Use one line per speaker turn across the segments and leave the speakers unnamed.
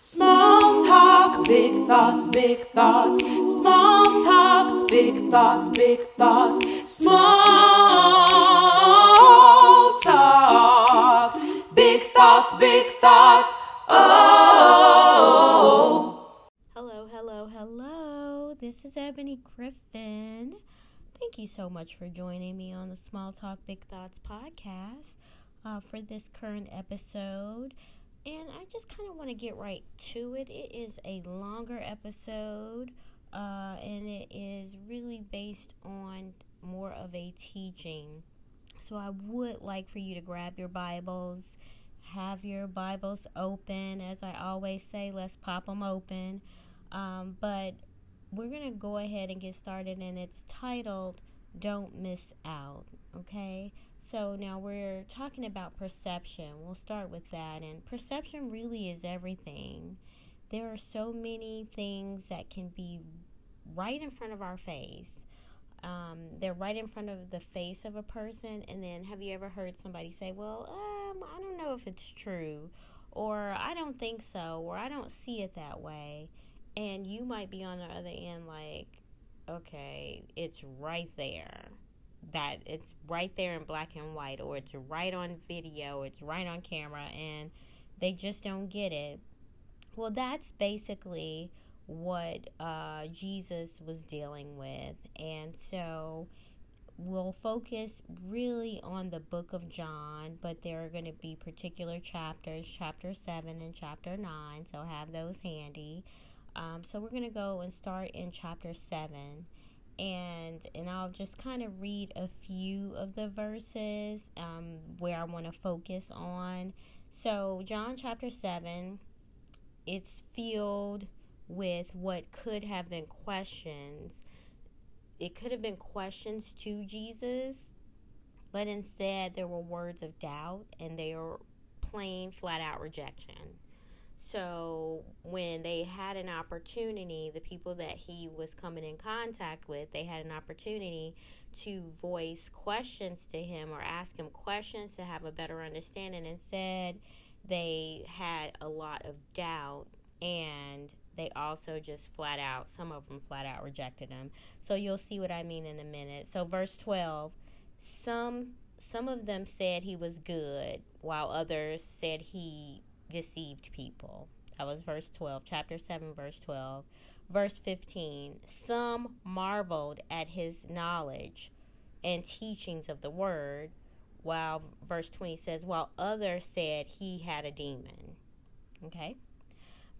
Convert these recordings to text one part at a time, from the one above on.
Small talk, big thoughts, big thoughts. Small talk, big thoughts, big thoughts. Small talk, big thoughts, big thoughts. Oh.
Hello, hello, hello. This is Ebony Griffin. Thank you so much for joining me on the Small Talk Big Thoughts podcast uh, for this current episode. And I just kind of want to get right to it. It is a longer episode, uh, and it is really based on more of a teaching. So I would like for you to grab your Bibles, have your Bibles open. As I always say, let's pop them open. Um, but we're going to go ahead and get started, and it's titled Don't Miss Out. Okay? So now we're talking about perception. We'll start with that. And perception really is everything. There are so many things that can be right in front of our face. Um, they're right in front of the face of a person. And then, have you ever heard somebody say, Well, um, I don't know if it's true, or I don't think so, or I don't see it that way? And you might be on the other end, like, okay, it's right there that it's right there in black and white or it's right on video, it's right on camera and they just don't get it. Well, that's basically what uh, Jesus was dealing with. And so we'll focus really on the book of John, but there are going to be particular chapters, chapter 7 and chapter 9, so have those handy. Um, so we're going to go and start in chapter 7 and and I'll just kind of read a few of the verses um, where I want to focus on. So John chapter seven, it's filled with what could have been questions. It could have been questions to Jesus, but instead there were words of doubt and they were plain, flat out rejection. So when they had an opportunity, the people that he was coming in contact with, they had an opportunity to voice questions to him or ask him questions to have a better understanding. Instead, they had a lot of doubt and they also just flat out, some of them flat out rejected him. So you'll see what I mean in a minute. So verse 12, some some of them said he was good, while others said he deceived people. That was verse 12, chapter 7, verse 12. Verse 15 Some marveled at his knowledge and teachings of the word, while verse 20 says, while others said he had a demon. Okay?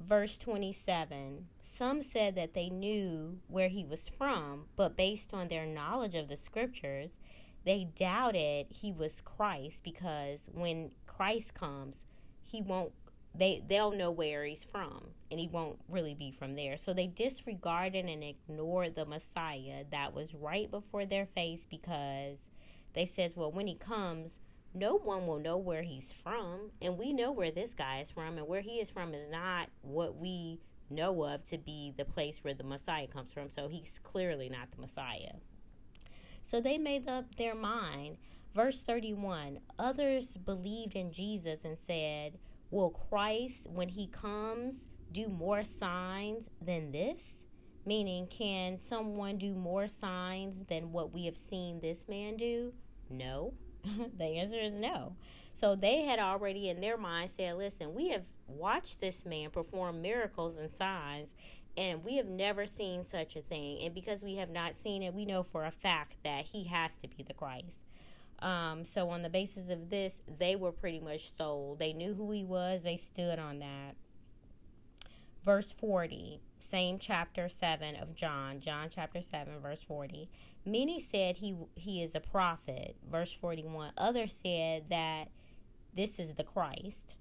Verse 27 Some said that they knew where he was from, but based on their knowledge of the scriptures, they doubted he was Christ because when Christ comes, he won't they they'll know where he's from and he won't really be from there. So they disregarded and ignored the messiah that was right before their face because they says well when he comes no one will know where he's from and we know where this guy is from and where he is from is not what we know of to be the place where the messiah comes from. So he's clearly not the messiah. So they made up their mind. Verse 31 others believed in jesus and said Will Christ, when he comes, do more signs than this? Meaning, can someone do more signs than what we have seen this man do? No. the answer is no. So they had already in their mind said, listen, we have watched this man perform miracles and signs, and we have never seen such a thing. And because we have not seen it, we know for a fact that he has to be the Christ. Um, so on the basis of this, they were pretty much sold. They knew who he was. They stood on that. Verse 40, same chapter 7 of John, John chapter 7, verse 40. Many said he he is a prophet. Verse 41. Others said that this is the Christ.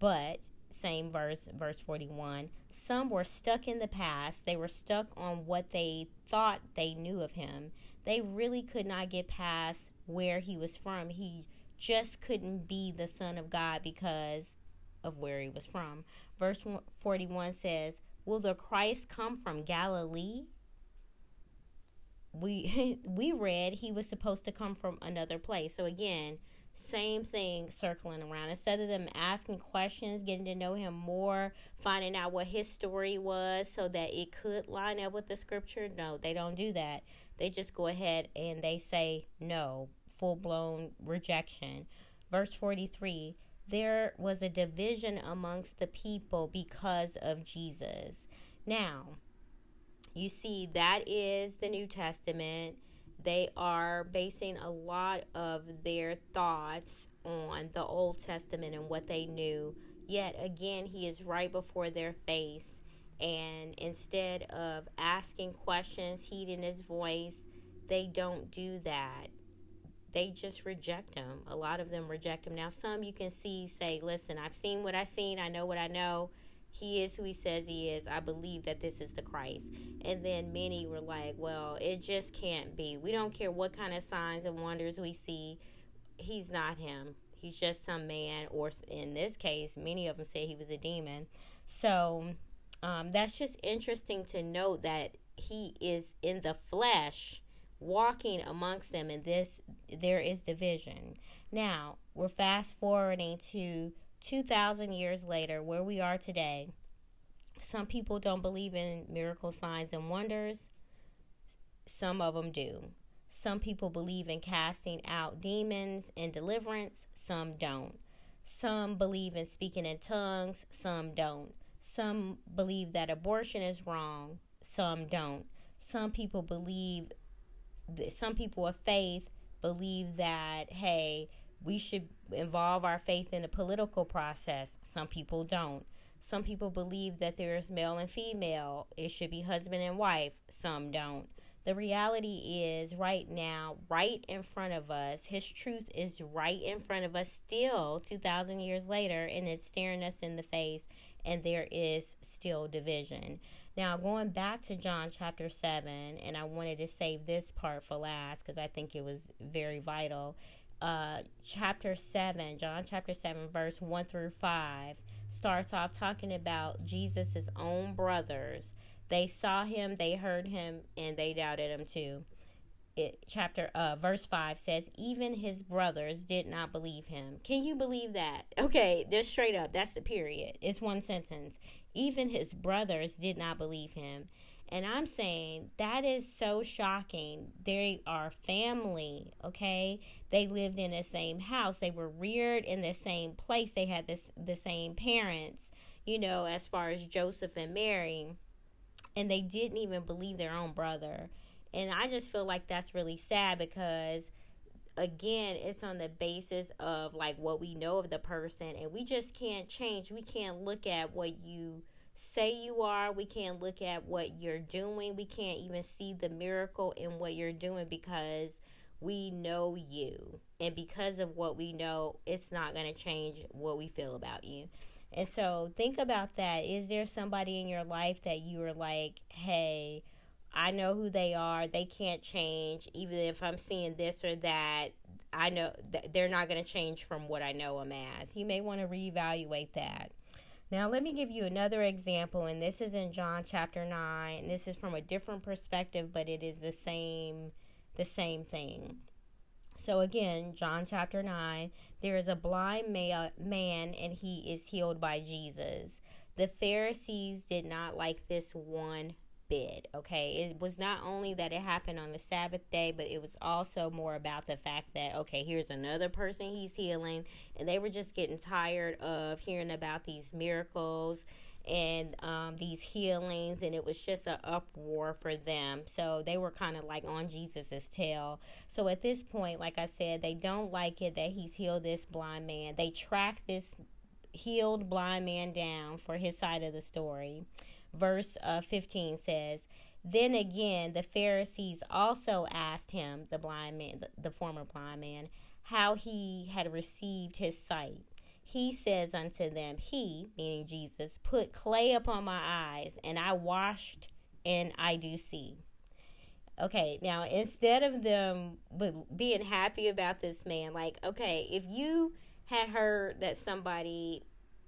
But same verse, verse 41. Some were stuck in the past. They were stuck on what they thought they knew of him they really could not get past where he was from. He just couldn't be the Son of God because of where he was from. Verse 41 says, Will the Christ come from Galilee? We we read he was supposed to come from another place. So again, same thing circling around. Instead of them asking questions, getting to know him more, finding out what his story was so that it could line up with the scripture, no, they don't do that. They just go ahead and they say no, full blown rejection. Verse 43 there was a division amongst the people because of Jesus. Now, you see, that is the New Testament they are basing a lot of their thoughts on the Old Testament and what they knew. Yet again, he is right before their face. And instead of asking questions, heeding his voice, they don't do that. They just reject him. A lot of them reject him. Now, some you can see say, Listen, I've seen what I've seen, I know what I know he is who he says he is. I believe that this is the Christ. And then many were like, well, it just can't be. We don't care what kind of signs and wonders we see. He's not him. He's just some man, or in this case, many of them say he was a demon. So um, that's just interesting to note that he is in the flesh walking amongst them and this there is division now we're fast forwarding to 2,000 years later, where we are today, some people don't believe in miracle signs and wonders. Some of them do. Some people believe in casting out demons and deliverance. Some don't. Some believe in speaking in tongues. Some don't. Some believe that abortion is wrong. Some don't. Some people believe, that some people of faith believe that, hey, we should involve our faith in the political process. Some people don't. Some people believe that there is male and female. It should be husband and wife. Some don't. The reality is, right now, right in front of us, His truth is right in front of us still 2,000 years later, and it's staring us in the face, and there is still division. Now, going back to John chapter 7, and I wanted to save this part for last because I think it was very vital uh, chapter 7, John chapter 7, verse 1 through 5, starts off talking about Jesus' own brothers. They saw him, they heard him, and they doubted him too. It, chapter uh, verse 5 says even his brothers did not believe him can you believe that okay just straight up that's the period it's one sentence even his brothers did not believe him and I'm saying that is so shocking. They are family, okay? They lived in the same house. They were reared in the same place. They had this the same parents, you know, as far as Joseph and Mary. And they didn't even believe their own brother. And I just feel like that's really sad because again, it's on the basis of like what we know of the person and we just can't change. We can't look at what you say you are. We can't look at what you're doing. We can't even see the miracle in what you're doing because we know you. And because of what we know, it's not going to change what we feel about you. And so think about that. Is there somebody in your life that you are like, hey, I know who they are. They can't change. Even if I'm seeing this or that, I know that they're not going to change from what I know them as. You may want to reevaluate that. Now, let me give you another example, and this is in John chapter 9. And this is from a different perspective, but it is the same the same thing. So again, John chapter 9, there is a blind man and he is healed by Jesus. The Pharisees did not like this one bit, okay? It was not only that it happened on the Sabbath day, but it was also more about the fact that, okay, here's another person he's healing, and they were just getting tired of hearing about these miracles and um, these healings, and it was just an uproar for them. So they were kind of like on Jesus's tail. So at this point, like I said, they don't like it that he's healed this blind man. They track this healed blind man down for his side of the story verse uh, 15 says, Then again, the Pharisees also asked him, the blind man, the, the former blind man, how he had received his sight. He says unto them, He, meaning Jesus, put clay upon my eyes, and I washed, and I do see. Okay, now instead of them being happy about this man, like, okay, if you had heard that somebody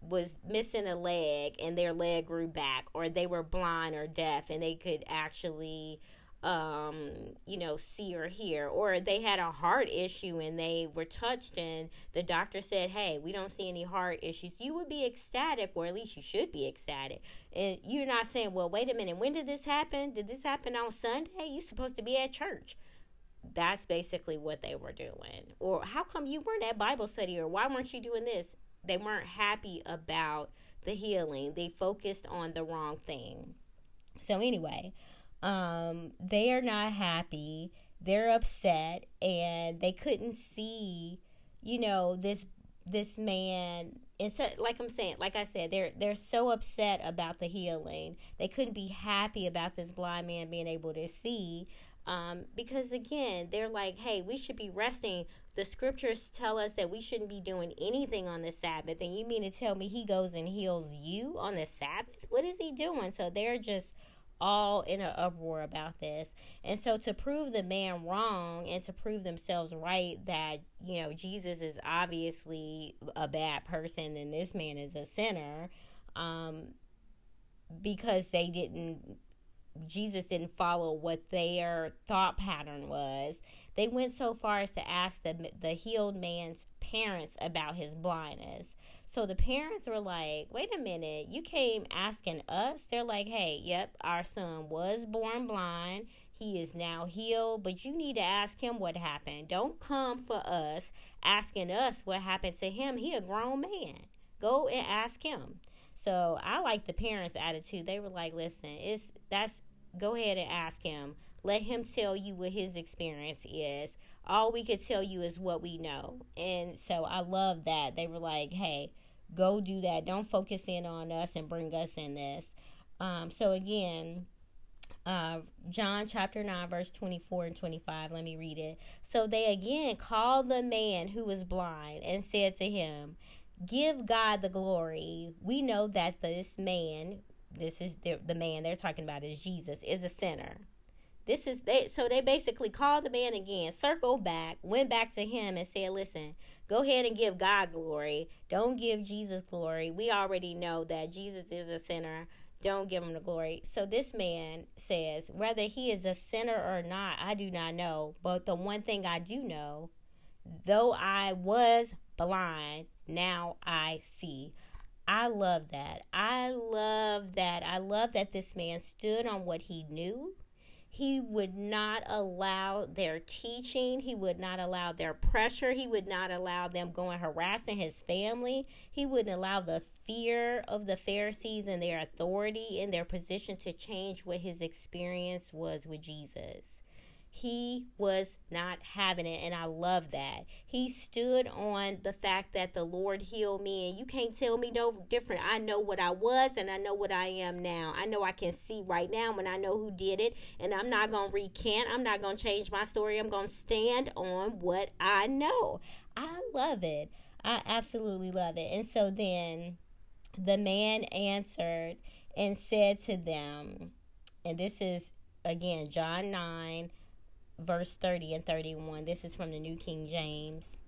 was missing a leg and their leg grew back, or they were blind or deaf and they could actually um, you know, see or hear, or they had a heart issue and they were touched, and the doctor said, Hey, we don't see any heart issues, you would be ecstatic, or at least you should be ecstatic. And you're not saying, Well, wait a minute, when did this happen? Did this happen on Sunday? You're supposed to be at church. That's basically what they were doing. Or how come you weren't at Bible study, or why weren't you doing this? They weren't happy about the healing, they focused on the wrong thing. So, anyway, um, they are not happy. They're upset and they couldn't see, you know, this this man and so like I'm saying, like I said, they're they're so upset about the healing. They couldn't be happy about this blind man being able to see. Um, because again, they're like, hey, we should be resting. The scriptures tell us that we shouldn't be doing anything on the Sabbath. And you mean to tell me he goes and heals you on the Sabbath? What is he doing? So they're just all in an uproar about this. And so to prove the man wrong and to prove themselves right that, you know, Jesus is obviously a bad person and this man is a sinner, um, because they didn't Jesus didn't follow what their thought pattern was. They went so far as to ask the the healed man's parents about his blindness. So the parents were like, wait a minute, you came asking us? They're like, hey, yep, our son was born blind. He is now healed, but you need to ask him what happened. Don't come for us asking us what happened to him. He a grown man. Go and ask him. So I like the parents' attitude. They were like, listen, it's that's go ahead and ask him. Let him tell you what his experience is. All we could tell you is what we know. And so I love that. They were like, hey, Go do that. Don't focus in on us and bring us in this. Um, so again, uh, John chapter 9, verse 24 and 25. Let me read it. So they again called the man who was blind and said to him, Give God the glory. We know that this man, this is the, the man they're talking about is Jesus, is a sinner. This is they so they basically called the man again, circled back, went back to him and said, Listen, Go ahead and give God glory. Don't give Jesus glory. We already know that Jesus is a sinner. Don't give him the glory. So this man says, whether he is a sinner or not, I do not know. But the one thing I do know, though I was blind, now I see. I love that. I love that. I love that this man stood on what he knew he would not allow their teaching. He would not allow their pressure. He would not allow them going harassing his family. He wouldn't allow the fear of the Pharisees and their authority and their position to change what his experience was with Jesus he was not having it and i love that. He stood on the fact that the lord healed me and you can't tell me no different. I know what i was and i know what i am now. I know i can see right now when i know who did it and i'm not gonna recant. I'm not gonna change my story. I'm gonna stand on what i know. I love it. I absolutely love it. And so then the man answered and said to them and this is again john 9 verse 30 and 31. This is from the New King James.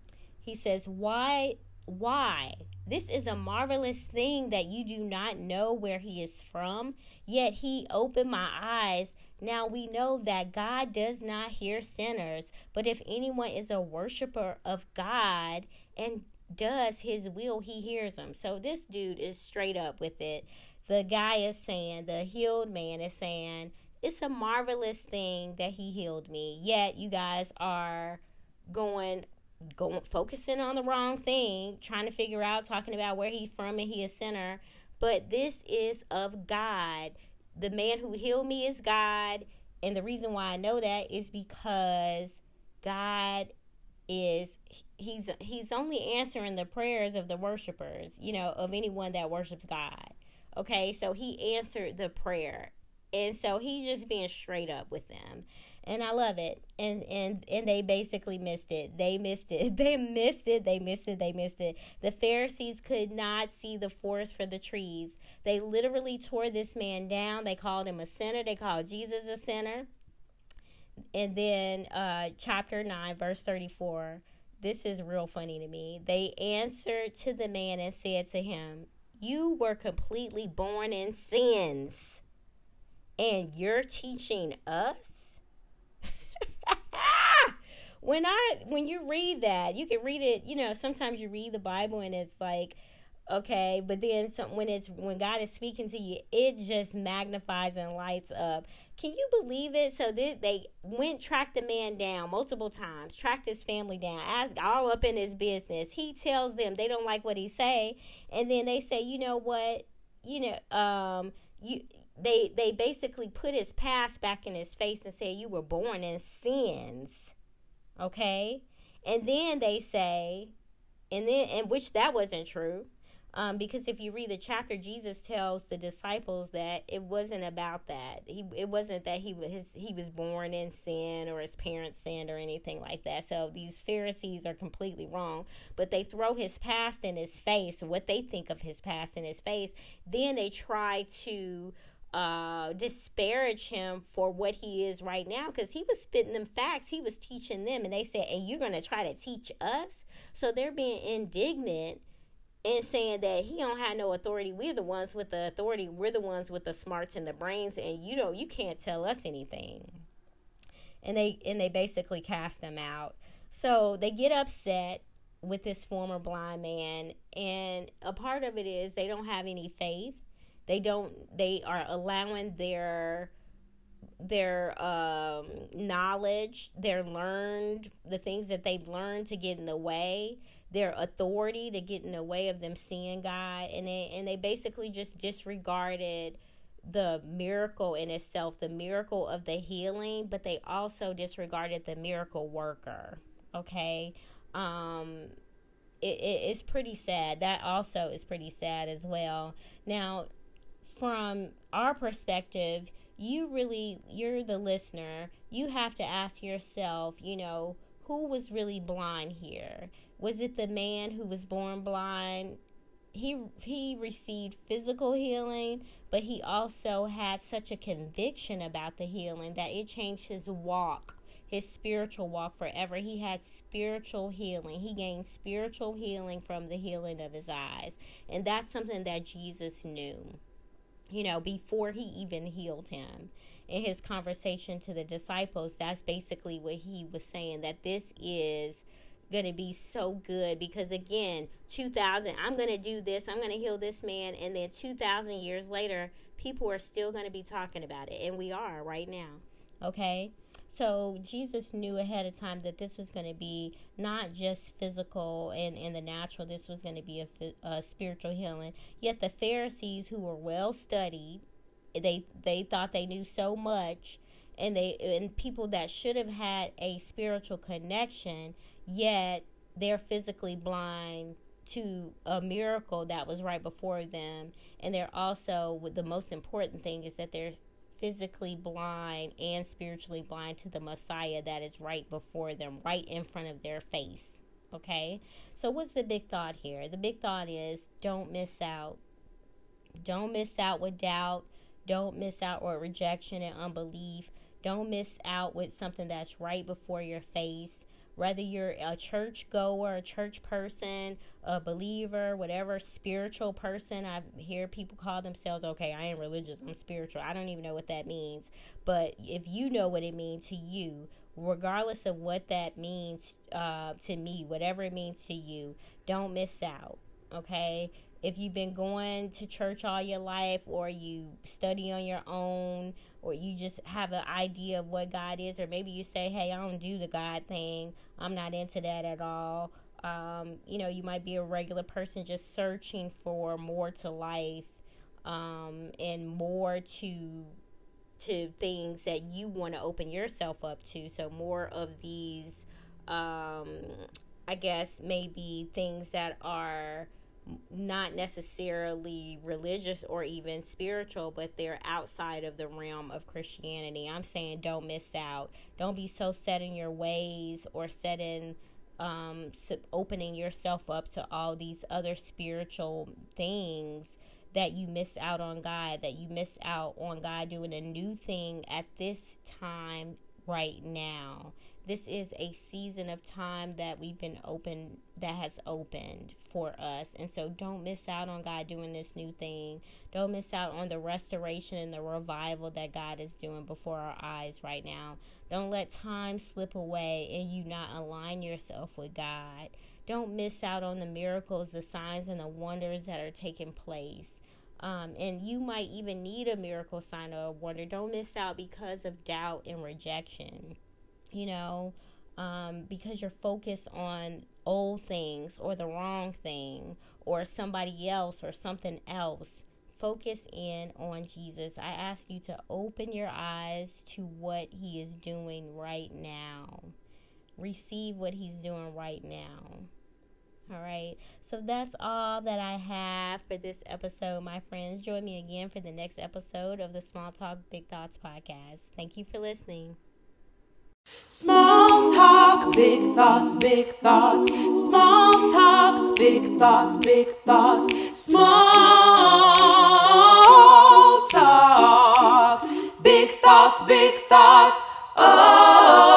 He says, Why, why? This is a marvelous thing that you do not know where he is from, yet he opened my eyes. Now we know that God does not hear sinners, but if anyone is a worshiper of God and does his will, he hears them. So this dude is straight up with it. The guy is saying, the healed man is saying, it's a marvelous thing that he healed me. Yet you guys are going going focusing on the wrong thing, trying to figure out talking about where he's from and he is sinner. But this is of God. The man who healed me is God. And the reason why I know that is because God is he's he's only answering the prayers of the worshipers, you know, of anyone that worships God. Okay, so he answered the prayer and so he's just being straight up with them. And i love it. And and and they basically missed it. They missed it. They missed it. They missed it. They missed it. The pharisees could not see the forest for the trees. They literally tore this man down. They called him a sinner. They called jesus a sinner. And then uh chapter 9 verse 34 this is real funny to me. They answered to the man and said to him you were completely born in sins and you're teaching us? when I when you read that, you can read it. You know, sometimes you read the Bible and it's like, okay, but then some when it's when God is speaking to you, it just magnifies and lights up. Can you believe it? So they, they went tracked the man down multiple times, tracked his family down, asked all up in his business. He tells them they don't like what he say, and then they say, you know what, you know, um, you they they basically put his past back in his face and say you were born in sins okay and then they say and then and which that wasn't true um, because if you read the chapter, Jesus tells the disciples that it wasn't about that. He it wasn't that he was he was born in sin or his parents sinned or anything like that. So these Pharisees are completely wrong. But they throw his past in his face, what they think of his past in his face. Then they try to uh, disparage him for what he is right now because he was spitting them facts. He was teaching them, and they said, "And you're going to try to teach us?" So they're being indignant and saying that he don't have no authority. We're the ones with the authority. We're the ones with the smarts and the brains, and you don't. You can't tell us anything. And they and they basically cast him out. So they get upset with this former blind man, and a part of it is they don't have any faith. They don't. They are allowing their their um, knowledge, their learned, the things that they've learned to get in the way their authority to get in the way of them seeing God and they and they basically just disregarded the miracle in itself, the miracle of the healing, but they also disregarded the miracle worker. Okay. Um it, it, it's pretty sad. That also is pretty sad as well. Now, from our perspective, you really, you're the listener. You have to ask yourself, you know, who was really blind here? Was it the man who was born blind? He he received physical healing, but he also had such a conviction about the healing that it changed his walk, his spiritual walk forever. He had spiritual healing. He gained spiritual healing from the healing of his eyes. And that's something that Jesus knew, you know, before he even healed him. In his conversation to the disciples, that's basically what he was saying that this is going to be so good because again 2000 i'm going to do this i'm going to heal this man and then 2000 years later people are still going to be talking about it and we are right now okay so jesus knew ahead of time that this was going to be not just physical and in the natural this was going to be a, a spiritual healing. Yet the pharisees who were well studied they they thought they knew so much and they and people that should have had a spiritual connection yet they're physically blind to a miracle that was right before them. And they're also the most important thing is that they're physically blind and spiritually blind to the messiah that is right before them right in front of their face okay? So what's the big thought here? The big thought is don't miss out. Don't miss out with doubt. Don't miss out with rejection and unbelief. Don't miss out with something that's right before your face whether you're a church goer, a church person, a believer, whatever spiritual person. I hear people call themselves, okay, I ain't religious, I'm spiritual. I don't even know what that means. But if you know what it means to you, regardless of what that means uh, to me, whatever it means to you, don't miss out. Okay? If you've been going to church all your life or you study on your own or you just have an idea of what God is, or maybe you say, hey, I don't do the God thing, I'm not into that at all. Um, you know, you might be a regular person just searching for more to life um, and more to to things that you want to open yourself up to. So more of these, um, I guess, maybe things that are not necessarily religious or even spiritual, but they're outside of the realm of Christianity. I'm saying don't miss out. Don't be so set in your ways or set in um, opening yourself up to all these other spiritual things that you miss out on God, that you miss out on God doing a new thing at this time right now this is a season of time that we've been open that has opened for us. And so don't miss out on god doing this new thing. Don't miss out on the restoration and the revival that god is doing before our eyes right now. Don't let time slip away and you not align yourself with god. Don't miss out on the miracles the signs and the wonders that are taking place. Um, and you might even need a miracle sign or a wonder. Don't miss out because of doubt and rejection you know, um, because you're focused on old things or the wrong thing or somebody else or something else. Focus in on Jesus. I ask you to open your eyes to what He is doing right now. Receive what He's doing right now. All right. So that's all that I have for this episode, my friends. Join me again for the next episode of the Small Talk Big Thoughts podcast. Thank you for listening.
Small talk, big thoughts, big thoughts. Small talk, big thoughts, big thoughts. Small talk, big thoughts, big thoughts. Oh.